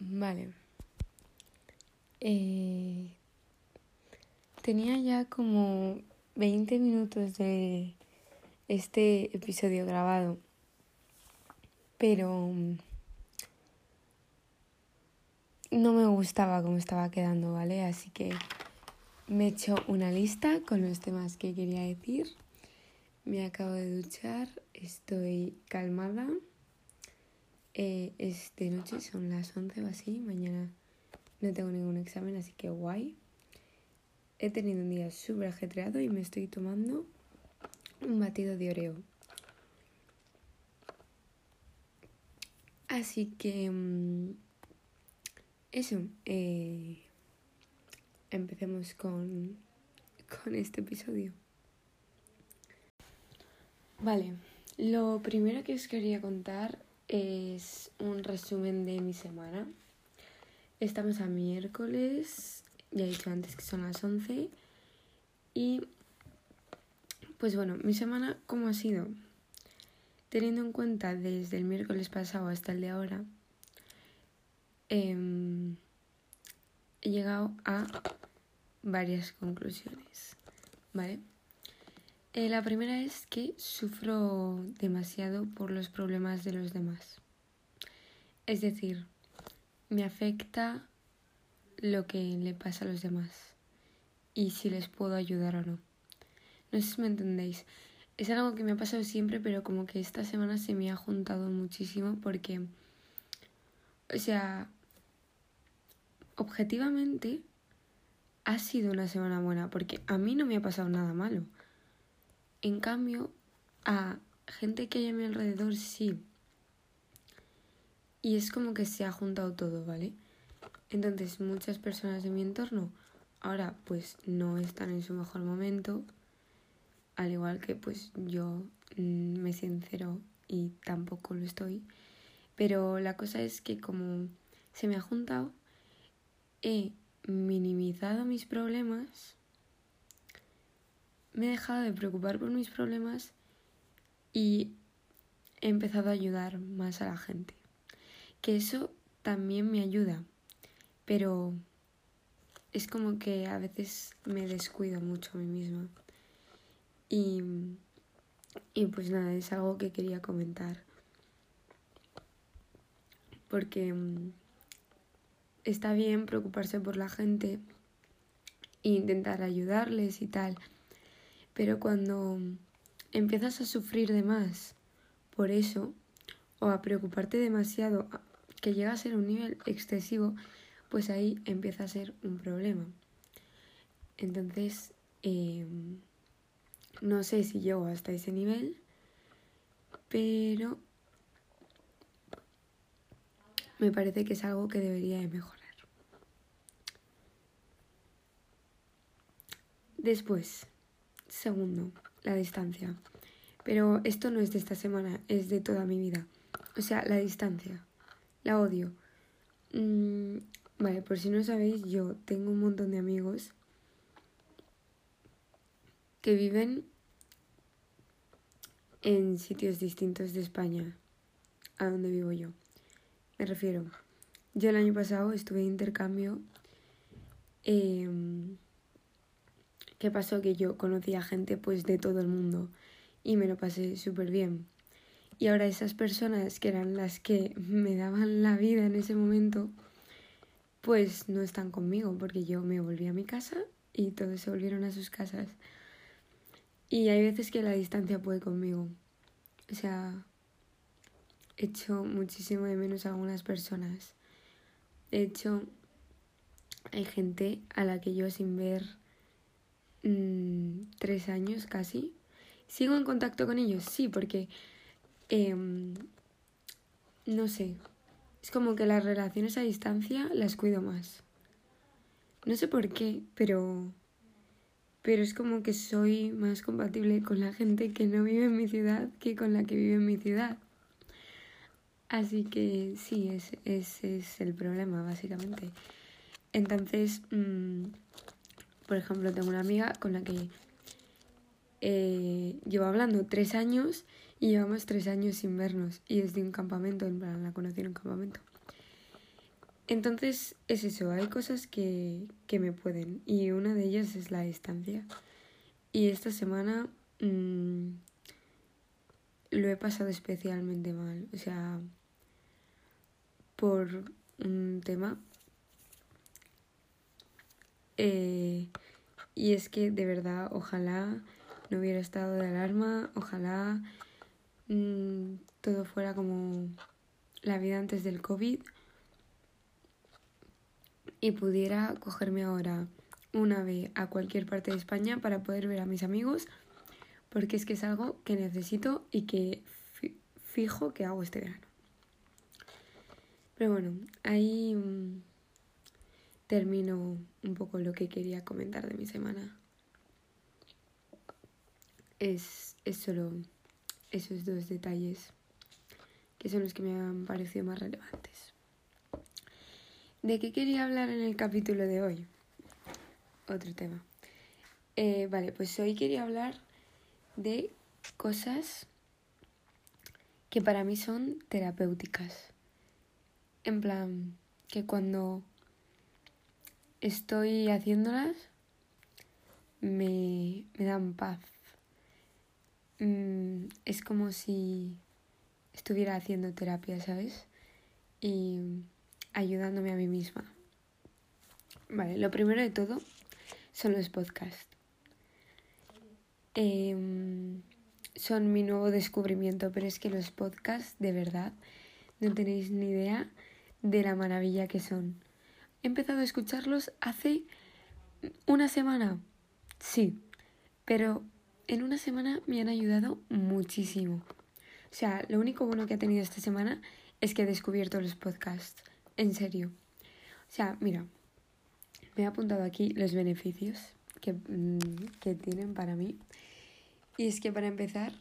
Vale. Eh, tenía ya como 20 minutos de este episodio grabado, pero mm, no me gustaba cómo estaba quedando, ¿vale? Así que me he hecho una lista con los temas que quería decir. Me acabo de duchar, estoy calmada. Eh, es de noche, son las 11 o así. Mañana no tengo ningún examen, así que guay. He tenido un día súper ajetreado y me estoy tomando un batido de oreo. Así que... Mm, eso. Eh, empecemos con, con este episodio. Vale, lo primero que os quería contar es un resumen de mi semana. Estamos a miércoles, ya he dicho antes que son las 11. Y pues bueno, mi semana, ¿cómo ha sido? Teniendo en cuenta desde el miércoles pasado hasta el de ahora, eh, he llegado a varias conclusiones, ¿vale? Eh, la primera es que sufro demasiado por los problemas de los demás. Es decir, me afecta lo que le pasa a los demás y si les puedo ayudar o no. No sé si me entendéis. Es algo que me ha pasado siempre, pero como que esta semana se me ha juntado muchísimo porque, o sea, objetivamente ha sido una semana buena porque a mí no me ha pasado nada malo. En cambio, a gente que hay a mi alrededor sí. Y es como que se ha juntado todo, ¿vale? Entonces, muchas personas de mi entorno ahora pues no están en su mejor momento, al igual que pues yo mm, me sincero y tampoco lo estoy. Pero la cosa es que como se me ha juntado, he minimizado mis problemas, me he dejado de preocupar por mis problemas y he empezado a ayudar más a la gente. Que eso también me ayuda, pero es como que a veces me descuido mucho a mí misma. Y, y pues nada, es algo que quería comentar. Porque mm, está bien preocuparse por la gente e intentar ayudarles y tal, pero cuando empiezas a sufrir de más por eso o a preocuparte demasiado que llega a ser un nivel excesivo, pues ahí empieza a ser un problema. Entonces, em, no sé si llego hasta ese nivel, pero me parece que es algo que debería de mejorar. Después, segundo, la distancia. Pero esto no es de esta semana, es de toda mi vida. O sea, la distancia. La odio. Mm, vale, por si no sabéis, yo tengo un montón de amigos que viven en sitios distintos de España a donde vivo yo. Me refiero, yo el año pasado estuve de intercambio. Em, ¿Qué pasó? Que yo conocía gente pues de todo el mundo y me lo pasé súper bien. Y ahora esas personas que eran las que me daban la vida en ese momento, pues no están conmigo porque yo me volví a mi casa y todos se volvieron a sus casas. Y hay veces que la distancia puede conmigo. O sea, hecho muchísimo de menos a algunas personas. De hecho, hay gente a la que yo sin ver mm, tres años casi, sigo en contacto con ellos, sí, porque em, no sé, es como que las relaciones a distancia las cuido más. No sé por qué, pero pero es como que soy más compatible con la gente que no vive en mi ciudad que con la que vive en mi ciudad. Así que sí, ese es, el problema, básicamente. Entonces, mm, por ejemplo, tengo una amiga con la que eh, llevo hablando tres años y llevamos tres años sin vernos. Y desde un campamento, en plan, la conocí en un campamento. Entonces es eso, hay cosas que, que me pueden y una de ellas es la distancia. Y esta semana mmm, lo he pasado especialmente mal, o sea, por un tema. Eh, y es que de verdad, ojalá no hubiera estado de alarma, ojalá mmm, todo fuera como la vida antes del COVID y pudiera cogerme ahora una vez a cualquier parte de España para poder ver a mis amigos, porque es que es algo que necesito y que fijo que hago este verano. Pero bueno, ahí mm, termino un poco lo que quería comentar de mi semana. Es, es solo esos dos detalles que son los que me han parecido más relevantes. ¿De qué quería hablar en el capítulo de hoy? Otro tema. Eh, vale, pues hoy quería hablar de cosas que para mí son terapéuticas. En plan, que cuando estoy haciéndolas me, me dan paz. Mm, es como si estuviera haciendo terapia, ¿sabes? Y ayudándome a mí misma. Vale, lo primero de todo son los podcasts. Em, son mi nuevo descubrimiento, pero es que los podcasts, de verdad, no tenéis ni idea de la maravilla que son. He empezado a escucharlos hace una semana, sí, pero en una semana me han ayudado muchísimo. O sea, lo único bueno que ha tenido esta semana es que he descubierto los podcasts. En serio. O sea, mira, me he apuntado aquí los beneficios que, mm, que tienen para mí. Y es que para empezar,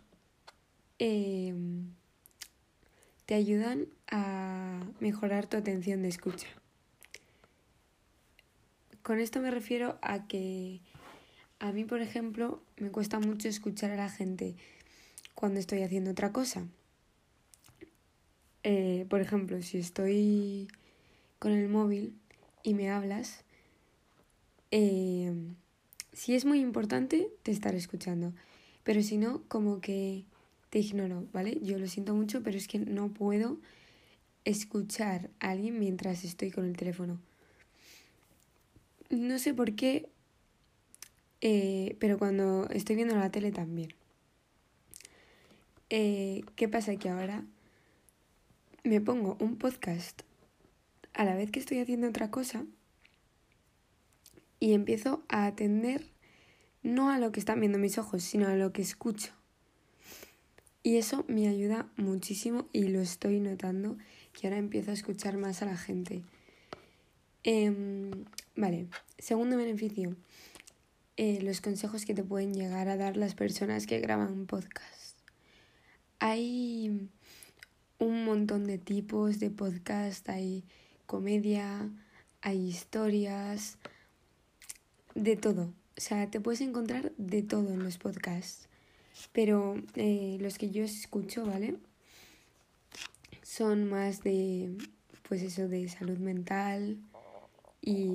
em, te ayudan a mejorar tu atención de escucha. Con esto me refiero a que a mí, por ejemplo, me cuesta mucho escuchar a la gente cuando estoy haciendo otra cosa. Eh, por ejemplo, si estoy con el móvil y me hablas, eh, si es muy importante, te estaré escuchando. Pero si no, como que te ignoro, ¿vale? Yo lo siento mucho, pero es que no puedo escuchar a alguien mientras estoy con el teléfono. No sé por qué, eh, pero cuando estoy viendo la tele también. Eh, ¿Qué pasa? Que ahora me pongo un podcast a la vez que estoy haciendo otra cosa y empiezo a atender no a lo que están viendo mis ojos, sino a lo que escucho. Y eso me ayuda muchísimo y lo estoy notando que ahora empiezo a escuchar más a la gente. Em, vale, segundo beneficio, eh, los consejos que te pueden llegar a dar las personas que graban un podcast. Hay un montón de tipos de podcast, hay comedia, hay historias, de todo. O sea, te puedes encontrar de todo en los podcasts. Pero eh, los que yo escucho, ¿vale? Son más de, pues eso, de salud mental y,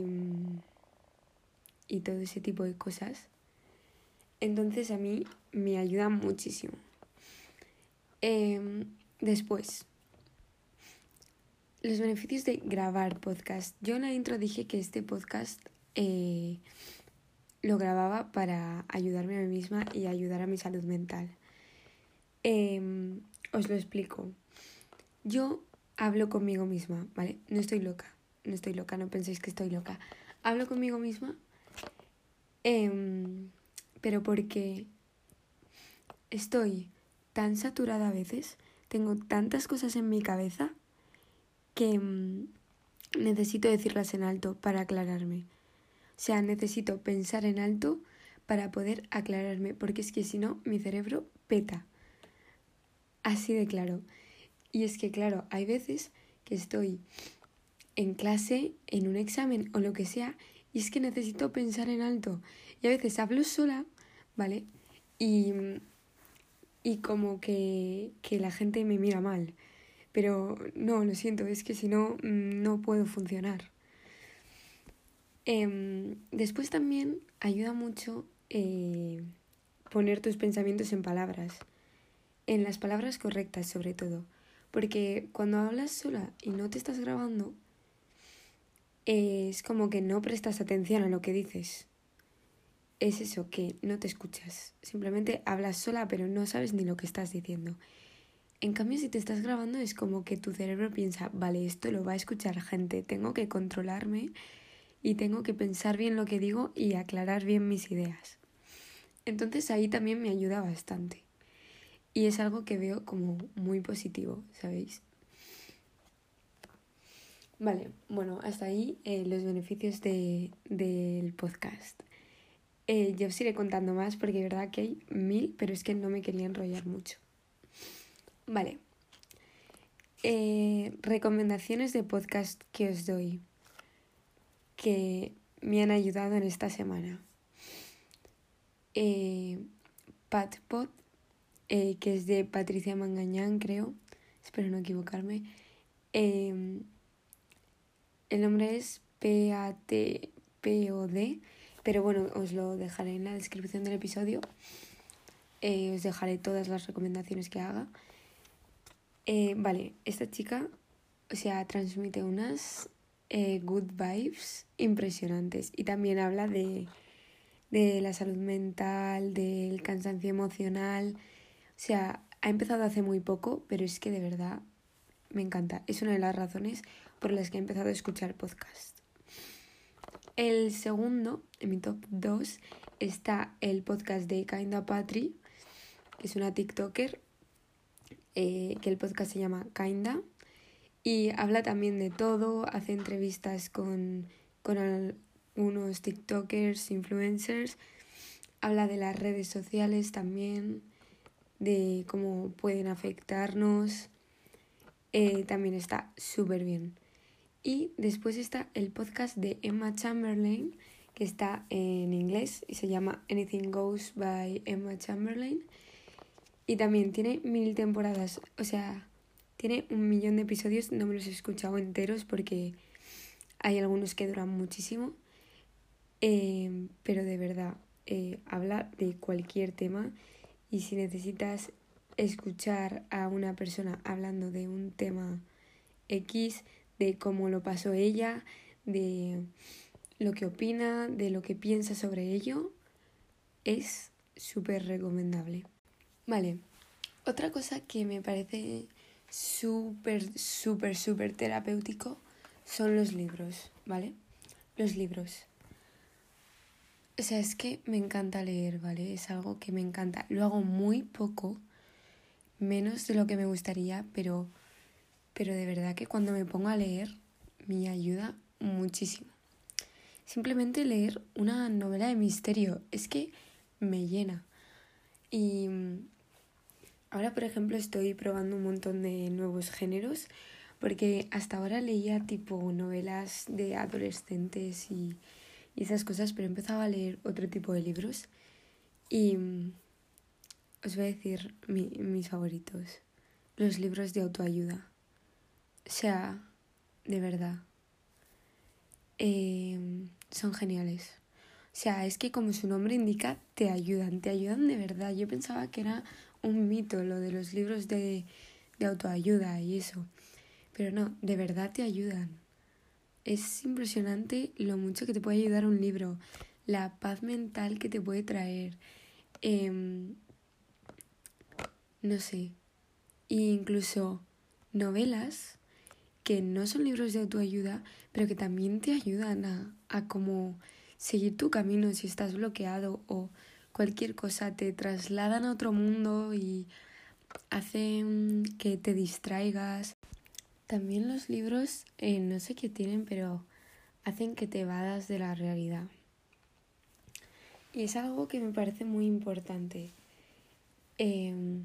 y todo ese tipo de cosas. Entonces a mí me ayuda muchísimo. Em, después, los beneficios de grabar podcast. Yo en la intro dije que este podcast eh, lo grababa para ayudarme a mí misma y ayudar a mi salud mental. Em, os lo explico. Yo hablo conmigo misma, ¿vale? No estoy loca, no estoy loca, no penséis que estoy loca. Hablo conmigo misma, em, pero porque estoy tan saturada a veces, tengo tantas cosas en mi cabeza que mm, necesito decirlas en alto para aclararme. O sea, necesito pensar en alto para poder aclararme, porque es que si no, mi cerebro peta. Así de claro. Y es que, claro, hay veces que estoy en clase, en un examen o lo que sea, y es que necesito pensar en alto. Y a veces hablo sola, ¿vale? Y y como que, que la gente me mira mal. pero no, lo siento, es que si no, mm, no puedo funcionar. Em, después también ayuda mucho eh, poner tus pensamientos en palabras, en las palabras correctas sobre todo, porque cuando hablas sola y no te estás grabando, es como que no prestas atención a lo que dices. Es eso, que no te escuchas. Simplemente hablas sola pero no sabes ni lo que estás diciendo. En cambio, si te estás grabando es como que tu cerebro piensa, vale, esto lo va a escuchar gente, tengo que controlarme y tengo que pensar bien lo que digo y aclarar bien mis ideas. Entonces ahí también me ayuda bastante. Y es algo que veo como muy positivo, ¿sabéis? Vale, bueno, hasta ahí eh, los beneficios de, del podcast. Eh, yo os iré contando más porque de verdad que hay mil, pero es que no me quería enrollar mucho. Vale. Eh, recomendaciones de podcast que os doy que me han ayudado en esta semana. Patpod, que es de Patricia Mangañán, creo. Espero no equivocarme. Eh, el nombre es P-A-T-P-O-D, pero bueno, os lo dejaré en la descripción del episodio. os dejaré todas las recomendaciones que haga. vale, esta chica, o sea, transmite unas eh, good vibes impresionantes y también habla de, de la salud mental, del cansancio emocional. O sea, ha empezado hace muy poco, pero es que de verdad me encanta. Es una de las razones por las que he empezado a escuchar podcast. El segundo, en mi top 2, está el podcast de Kinda Patri, que es una TikToker, eh, que el podcast se llama Kinda. Y habla también de todo, hace entrevistas con, con algunos TikTokers, influencers, habla de las redes sociales también, de cómo pueden afectarnos. Eh, también está súper bien. Y después está el podcast de Emma Chamberlain, que está en inglés y se llama Anything Goes by Emma Chamberlain. Y también tiene mil temporadas, o sea, tiene un millón de episodios, no me los he escuchado enteros porque hay algunos que duran muchísimo. Eh, pero de verdad, eh, habla de cualquier tema y si necesitas escuchar a una persona hablando de un tema X, de cómo lo pasó ella, de lo que opina, de lo que piensa sobre ello, es súper recomendable. Vale, otra cosa que me parece súper, súper, súper terapéutico son los libros, ¿vale? Los libros. O sea, es que me encanta leer, ¿vale? Es algo que me encanta. Lo hago muy poco, menos de lo que me gustaría, pero, pero de verdad que cuando me pongo a leer me ayuda muchísimo. Simplemente leer una novela de misterio es que me llena. Y Ahora, por ejemplo, estoy probando un montón de nuevos géneros porque hasta ahora leía tipo novelas de adolescentes y, esas cosas, pero he empezado a leer otro tipo de libros y mm, os voy a decir mis favoritos, los libros de autoayuda. O sea, de verdad, em, son geniales. O sea, es que como su nombre indica, te ayudan, te ayudan de verdad. Yo pensaba que era un mito lo de los libros de, de autoayuda y eso. Pero no, de verdad te ayudan. Es impresionante lo mucho que te puede ayudar un libro, la paz mental que te puede traer. Em, no sé. E incluso novelas que no son libros de autoayuda, pero que también te ayudan a, a seguir tu camino si estás bloqueado o cualquier cosa, te trasladan a otro mundo y hacen que te distraigas. También los libros, eh, no sé qué tienen, pero hacen que te vadas de la realidad. Y es algo que me parece muy importante. Em,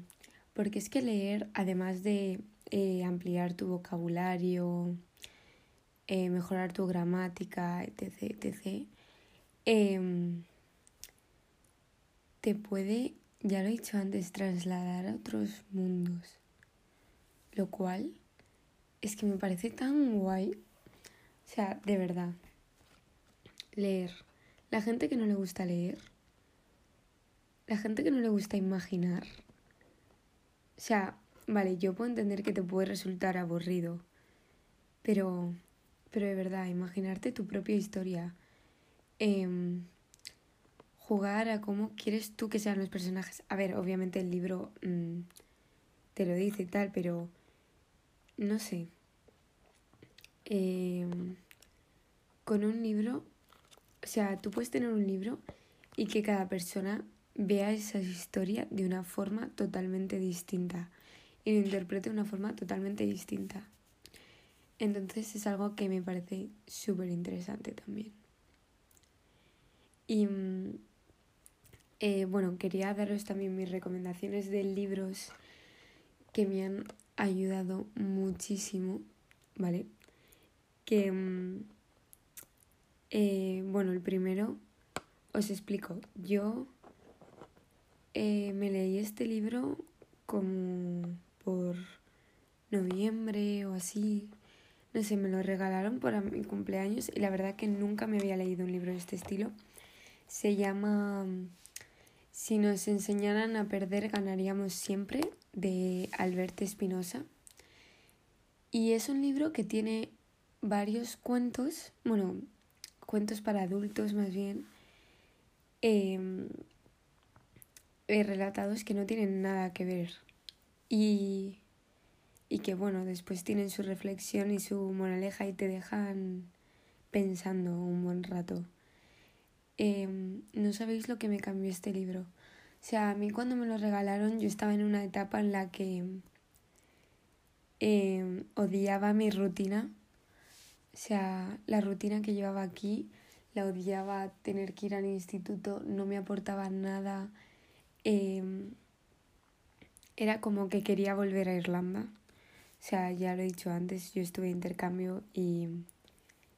porque es que leer, además de eh, ampliar tu vocabulario, eh, mejorar tu gramática, etc., etc., te puede, ya lo he dicho antes, trasladar a otros mundos. Lo cual es que me parece tan guay. O sea, de verdad. Leer. La gente que no le gusta leer. La gente que no le gusta imaginar. O sea, vale, yo puedo entender que te puede resultar aburrido. Pero, pero de verdad, imaginarte tu propia historia. Em, jugar a cómo quieres tú que sean los personajes. A ver, obviamente el libro mm, te lo dice y tal, pero no sé. Em, con un libro, o sea, tú puedes tener un libro y que cada persona vea esa historia de una forma totalmente distinta y lo interprete de una forma totalmente distinta. Entonces es algo que me parece súper interesante también. Y mm, eh, bueno, quería daros también mis recomendaciones de libros que me han ayudado muchísimo, ¿vale? Que, mm, eh, bueno, el primero, os explico, yo eh, me leí este libro como por noviembre o así, no sé, me lo regalaron para mi cumpleaños y la verdad que nunca me había leído un libro de este estilo. Se llama Si nos enseñaran a perder ganaríamos siempre de Alberto Espinosa. Y es un libro que tiene varios cuentos, bueno, cuentos para adultos más bien, em, eh, relatados que no tienen nada que ver. Y, y que bueno, después tienen su reflexión y su moraleja y te dejan pensando un buen rato. Em, no sabéis lo que me cambió este libro. O sea, a mí cuando me lo regalaron yo estaba en una etapa en la que eh, odiaba mi rutina. O sea, la rutina que llevaba aquí, la odiaba tener que ir al instituto, no me aportaba nada. Em, era como que quería volver a Irlanda. O sea, ya lo he dicho antes, yo estuve de intercambio y,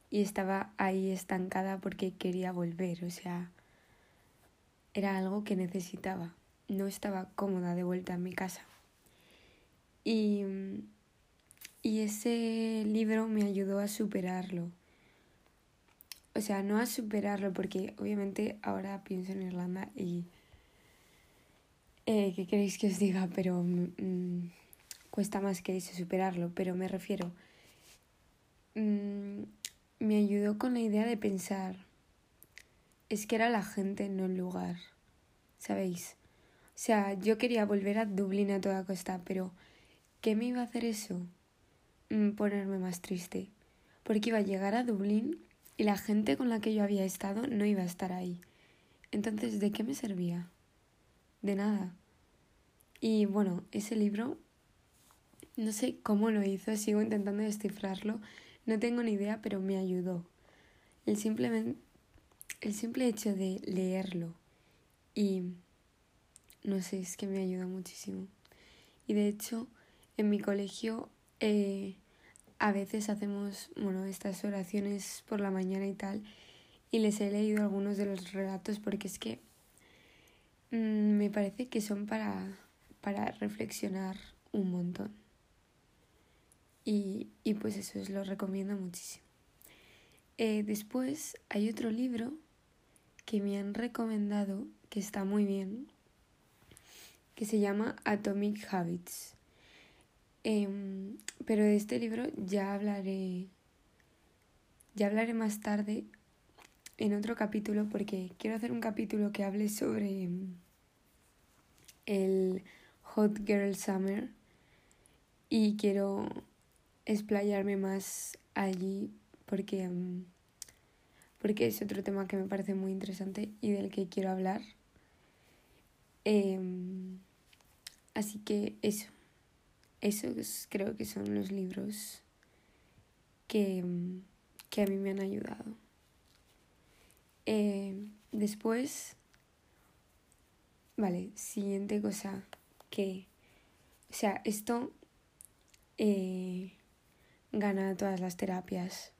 y estaba ahí estancada porque quería volver. O sea, era algo que necesitaba. No estaba cómoda de vuelta en mi casa. Y, y ese libro me ayudó a superarlo. O sea, no a superarlo porque obviamente ahora pienso en Irlanda y... Eh, ¿Qué queréis que os diga? Pero mm, cuesta más que eso superarlo. Pero me refiero... Mm, me ayudó con la idea de pensar es que era la gente, no el lugar, ¿sabéis? O sea, yo quería volver a Dublín a toda costa, pero ¿qué me iba a hacer eso? Mm, ponerme más triste. Porque iba a llegar a Dublín y la gente con la que yo había estado no iba a estar ahí. Entonces, ¿de qué me servía? De nada. Y bueno, ese libro, no sé cómo lo hizo, sigo intentando descifrarlo, no tengo ni idea, pero me ayudó. El simplemente el simple hecho de leerlo y no sé, es que me ayuda muchísimo. Y de hecho, en mi colegio eh, a veces hacemos, bueno, estas oraciones por la mañana y tal, y les he leído algunos de los relatos porque es que mm, me parece que son para, para reflexionar un montón. Y, y pues eso os lo recomiendo muchísimo. Eh, después hay otro libro que me han recomendado, que está muy bien, que se llama Atomic Habits. Em, pero de este libro ya hablaré, ya hablaré más tarde en otro capítulo porque quiero hacer un capítulo que hable sobre el Hot Girl Summer y quiero explayarme más allí porque em, porque es otro tema que me parece muy interesante y del que quiero hablar. Em, así que eso, esos creo que son los libros que, que a mí me han ayudado. Em, después, vale, siguiente cosa que, o sea, esto eh, gana todas las terapias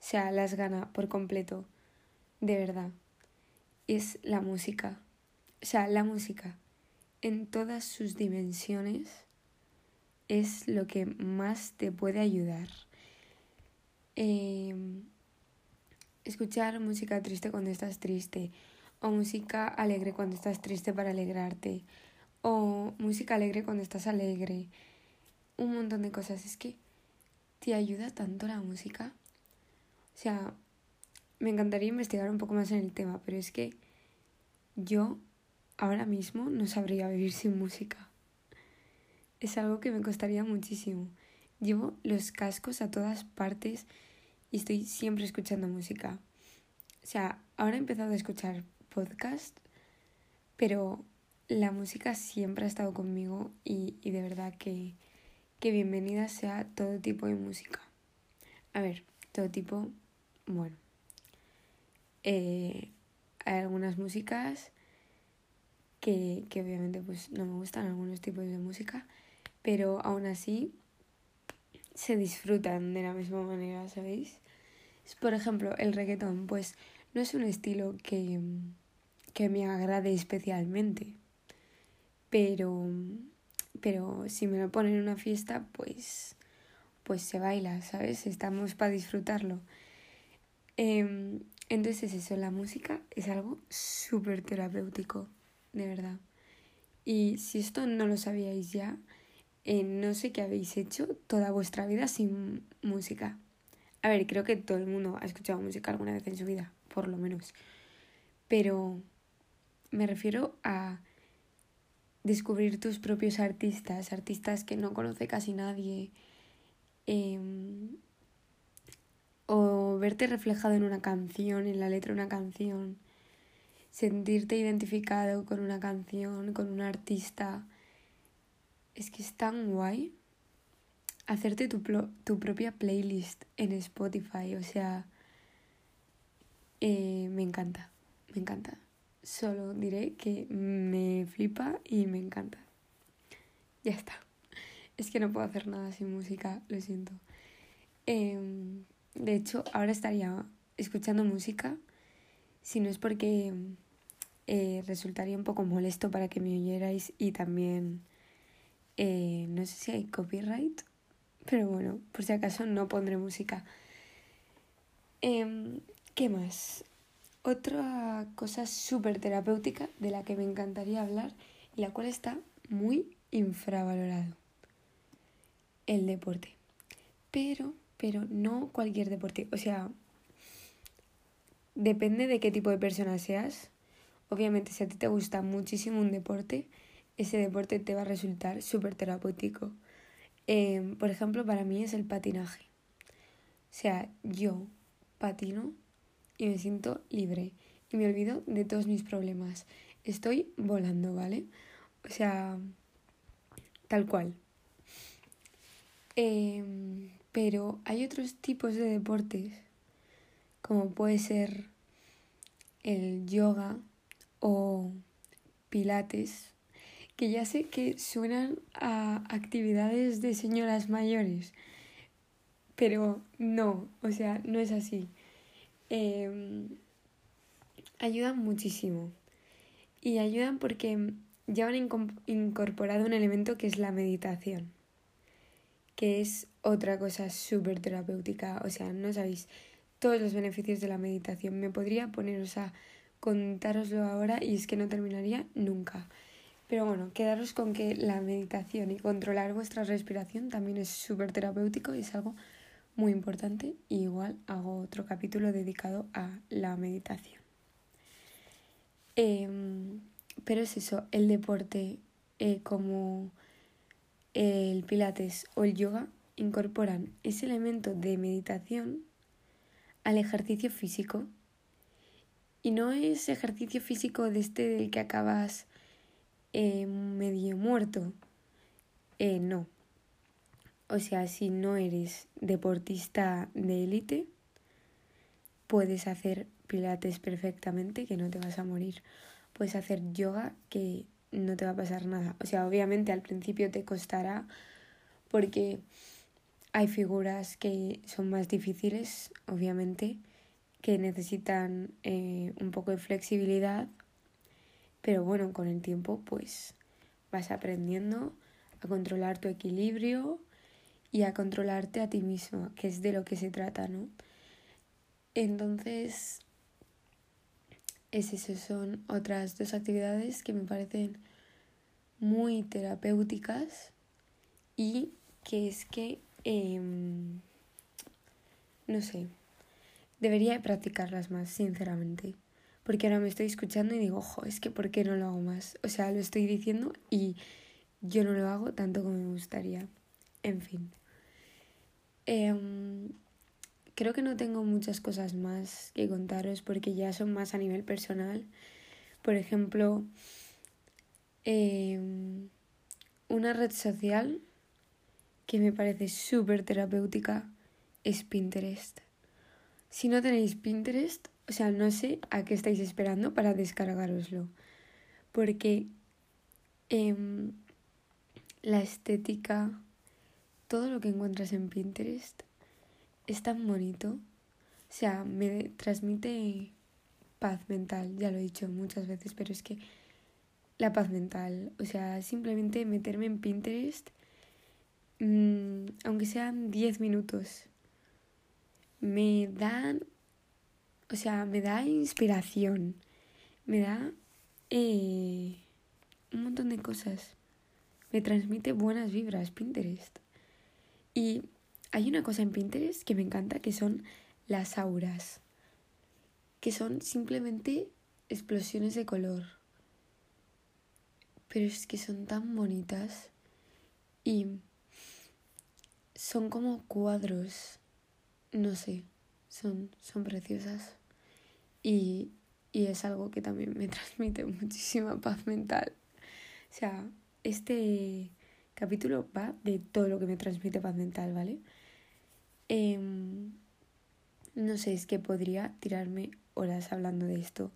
o sea, las gana por completo, de verdad. Es la música. O sea, la música en todas sus dimensiones es lo que más te puede ayudar. Em, escuchar música triste cuando estás triste, o música alegre cuando estás triste para alegrarte, o música alegre cuando estás alegre, un montón de cosas. Es que te ayuda tanto la música. O sea, me encantaría investigar un poco más en el tema, pero es que yo ahora mismo no sabría vivir sin música. Es algo que me costaría muchísimo. Llevo los cascos a todas partes y estoy siempre escuchando música. O sea, ahora he empezado a escuchar podcast, pero la música siempre ha estado conmigo y, de verdad que, que bienvenida sea todo tipo de música. A ver, todo tipo, bueno. Eh, hay algunas músicas que, que obviamente pues no me gustan algunos tipos de música, pero aún así se disfrutan de la misma manera, ¿sabéis? Por ejemplo, el reggaetón, pues no es un estilo que, que me agrade especialmente, pero, pero si me lo ponen en una fiesta, pues, pues se baila, ¿sabes? Estamos para disfrutarlo. Em, entonces eso, la música es algo súper terapéutico, de verdad. Y si esto no lo sabíais ya, no sé qué habéis hecho toda vuestra vida sin música. A ver, creo que todo el mundo ha escuchado música alguna vez en su vida, por lo menos. Pero me refiero a descubrir tus propios artistas, artistas que no conoce casi nadie. Em, o verte reflejado en una canción, en la letra de una canción. Sentirte identificado con una canción, con un artista es que es tan guay hacerte tu, tu propia playlist en Spotify. O sea, eh, me encanta, me encanta. Solo diré que me flipa y me encanta. Ya está. Es que no puedo hacer nada sin música, lo siento. Em, de hecho, ahora estaría escuchando música, si no es porque eh, resultaría un poco molesto para que me oyerais y también eh, no sé si hay copyright, pero bueno, por si acaso no pondré música. Em, ¿Qué más? Otra cosa súper terapéutica de la que me encantaría hablar y la cual está muy infravalorado. El deporte. Pero, pero no cualquier deporte. O sea, depende de qué tipo de persona seas. Obviamente, si a ti te gusta muchísimo un deporte, ese deporte te va a resultar súper terapéutico. Em, por ejemplo, para mí es el patinaje. O sea, yo patino y me siento libre y me olvido de todos mis problemas. Estoy volando, ¿vale? O sea, tal cual. Em, pero hay otros tipos de deportes, como puede ser el yoga o pilates, que ya sé que suenan a actividades de señoras mayores, pero no, o sea, no es así. Em, ayudan muchísimo. Y ayudan porque ya han incorporado un elemento que es la meditación, que es otra cosa súper terapéutica. O sea, no sabéis todos los beneficios de la meditación. Me podría poneros a contároslo ahora y es que no terminaría nunca. Pero bueno, quedaros con que la meditación y controlar vuestra respiración también es súper terapéutico y es algo muy importante. Y igual hago otro capítulo dedicado a la meditación. Em, pero es eso, el deporte eh, como el pilates o el yoga incorporan ese elemento de meditación al ejercicio físico. Y no es ejercicio físico de este del que acabas eh, medio muerto. Eh, no. O sea, si no eres deportista de élite, puedes hacer pilates perfectamente, que no te vas a morir. Puedes hacer yoga, que no te va a pasar nada. O sea, obviamente al principio te costará porque hay figuras que son más difíciles, obviamente, que necesitan eh, un poco de flexibilidad pero bueno, con el tiempo pues vas aprendiendo a controlar tu equilibrio y a controlarte a ti misma, que es de lo que se trata, ¿no? Entonces, es eso, son otras dos actividades que me parecen muy terapéuticas y que es que, em, no sé, debería practicarlas más, sinceramente. Porque ahora me estoy escuchando y digo, ojo, es que ¿por qué no lo hago más? O sea, lo estoy diciendo y yo no lo hago tanto como me gustaría. En fin. Em, creo que no tengo muchas cosas más que contaros porque ya son más a nivel personal. Por ejemplo, em, una red social que me parece súper terapéutica es Pinterest. Si no tenéis Pinterest, o sea, no sé a qué estáis esperando para descargaroslo. Porque em, la estética, todo lo que encuentras en Pinterest es tan bonito. O sea, me transmite paz mental, ya lo he dicho muchas veces, pero es que la paz mental, o sea, simplemente meterme en Pinterest, mmm, aunque sean 10 minutos, me dan, o sea, me da inspiración, me da eh, un montón de cosas, me transmite buenas vibras Pinterest. Y hay una cosa en Pinterest que me encanta, que son las auras, que son simplemente explosiones de color. Pero es que son tan bonitas y son como cuadros, no sé, son, son preciosas. Y, y es algo que también me transmite muchísima paz mental. O sea, este capítulo va de todo lo que me transmite paz mental, ¿vale? Em, no sé, es que podría tirarme horas hablando de esto.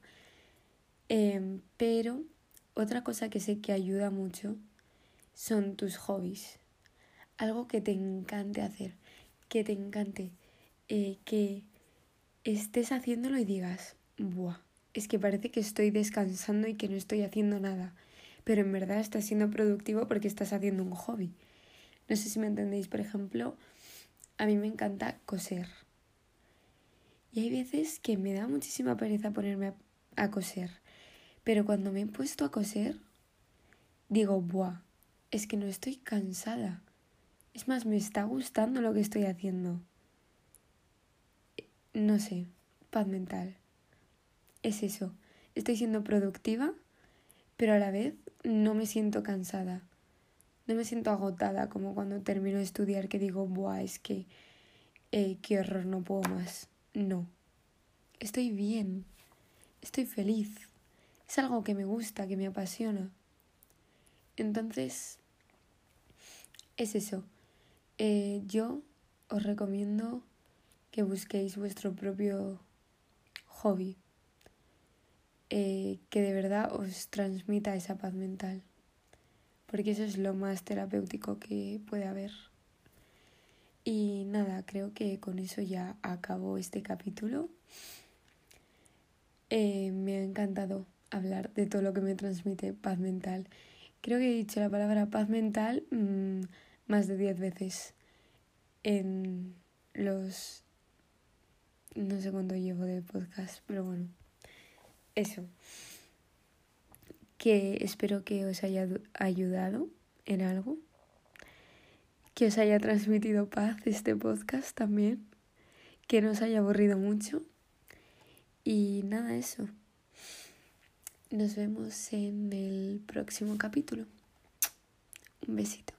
Em, pero otra cosa que sé que ayuda mucho son tus hobbies. Algo que te encante hacer, que te encante, eh, que estés haciéndolo y digas, buah, es que parece que estoy descansando y que no estoy haciendo nada, pero en verdad estás siendo productivo porque estás haciendo un hobby. No sé si me entendéis, por ejemplo, a mí me encanta coser. Y hay veces que me da muchísima pereza ponerme a, coser. Pero cuando me he puesto a coser, digo, buah, es que no estoy cansada. Es más, me está gustando lo que estoy haciendo. No sé, paz mental. Es eso. Estoy siendo productiva, pero a la vez no me siento cansada no me siento agotada como cuando termino de estudiar que digo, buah, es que eh, qué horror, no puedo más. No, estoy bien, estoy feliz, es algo que me gusta, que me apasiona. Entonces, es eso. Eh, yo os recomiendo que busquéis vuestro propio hobby, eh, que de verdad os transmita esa paz mental porque eso es lo más terapéutico que puede haber. Y nada, creo que con eso ya acabó este capítulo. Eh, me ha encantado hablar de todo lo que me transmite paz mental. Creo que he dicho la palabra paz mental mm, más de diez veces en los... no sé cuánto llevo de podcast, pero bueno, eso que espero que os haya ayudado en algo, que os haya transmitido paz este podcast también, que no os haya aburrido mucho. Y nada, eso. Nos vemos en el próximo capítulo. Un besito.